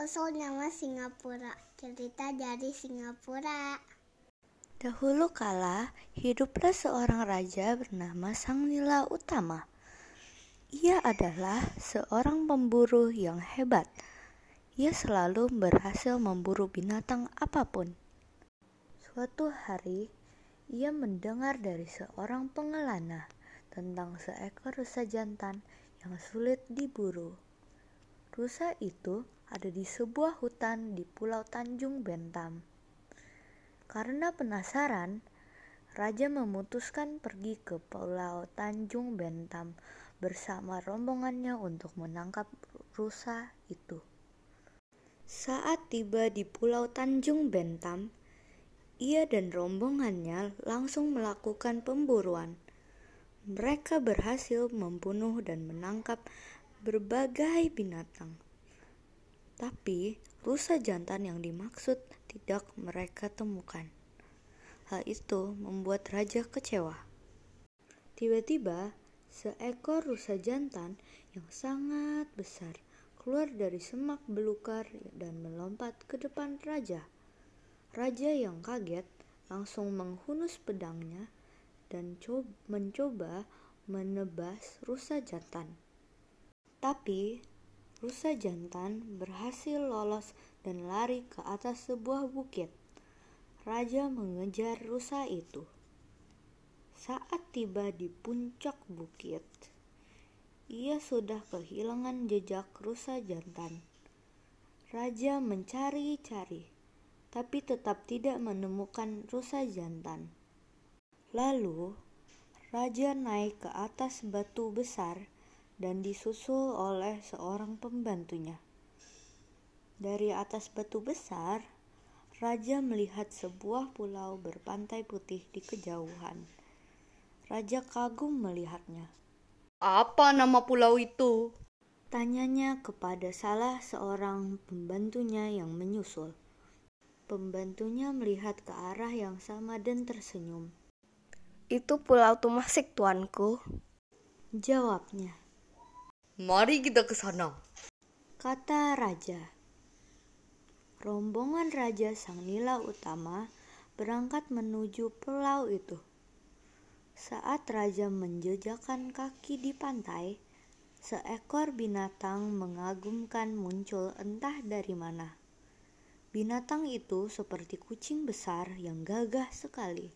usul nama Singapura. Cerita dari Singapura. Dahulu kala, hiduplah seorang raja bernama Sang Nila Utama. Ia adalah seorang pemburu yang hebat. Ia selalu berhasil memburu binatang apa pun. Suatu hari, ia mendengar dari seorang pengelana tentang seekor rusa jantan yang sulit diburu. Rusa itu ada di sebuah hutan di Pulau Tanjung Bentam. Karena penasaran, raja memutuskan pergi ke Pulau Tanjung Bentam bersama rombongannya untuk menangkap rusa itu. Saat tiba di Pulau Tanjung Bentam, ia dan rombongannya langsung melakukan pemburuan. Mereka berhasil membunuh dan menangkap berbagai binatang. Tapi rusa jantan yang dimaksud tidak mereka temukan. Hal itu membuat raja kecewa. Tiba-tiba, seekor rusa jantan yang sangat besar keluar dari semak belukar dan melompat ke depan raja. Raja yang kaget langsung menghunus pedangnya dan mencoba menebas rusa jantan. Tapi rusa jantan berhasil lolos dan lari ke atas sebuah bukit. Raja mengejar rusa itu. Saat tiba di puncak bukit, ia sudah kehilangan jejak rusa jantan. Raja mencari-cari, tapi tetap tidak menemukan rusa jantan. Lalu, raja naik ke atas batu besar dan disusul oleh seorang pembantunya. Dari atas batu besar, raja melihat sebuah pulau berpantai putih di kejauhan. Raja kagum melihatnya. Apa nama pulau itu? Tanyanya kepada salah seorang pembantunya yang menyusul. Pembantunya melihat ke arah yang sama dan tersenyum. Itu Pulau Tumasik, tuanku. Jawabnya. Mari kita ke sana. Kata raja. Rombongan Raja Sang Nila Utama berangkat menuju pulau itu. Saat raja menjejakkan kaki di pantai, seekor binatang mengagumkan muncul entah dari mana. Binatang itu seperti kucing besar yang gagah sekali.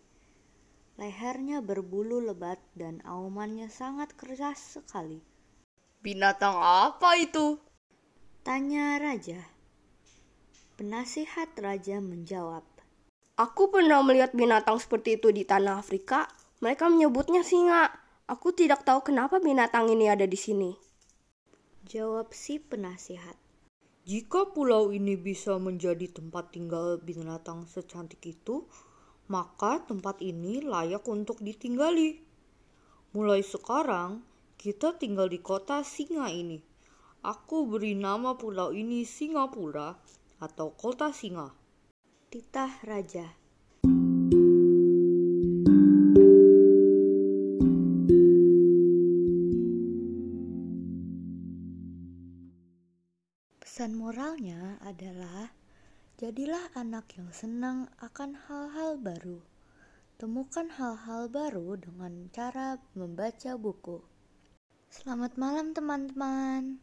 Lehernya berbulu lebat dan aumannya sangat keras sekali. Binatang apa itu? Tanya raja. Penasihat raja menjawab. Aku pernah melihat binatang seperti itu di tanah Afrika. Mereka menyebutnya singa. Aku tidak tahu kenapa binatang ini ada di sini. Jawab si penasihat. Jika pulau ini bisa menjadi tempat tinggal binatang secantik itu, maka tempat ini layak untuk ditinggali. Mulai sekarang, kita tinggal di kota singa ini. Aku beri nama pulau ini Singapura atau kota singa. Titah Raja. Pesan moralnya adalah jadilah anak yang senang akan hal-hal baru. Temukan hal-hal baru dengan cara membaca buku. Selamat malam, teman-teman.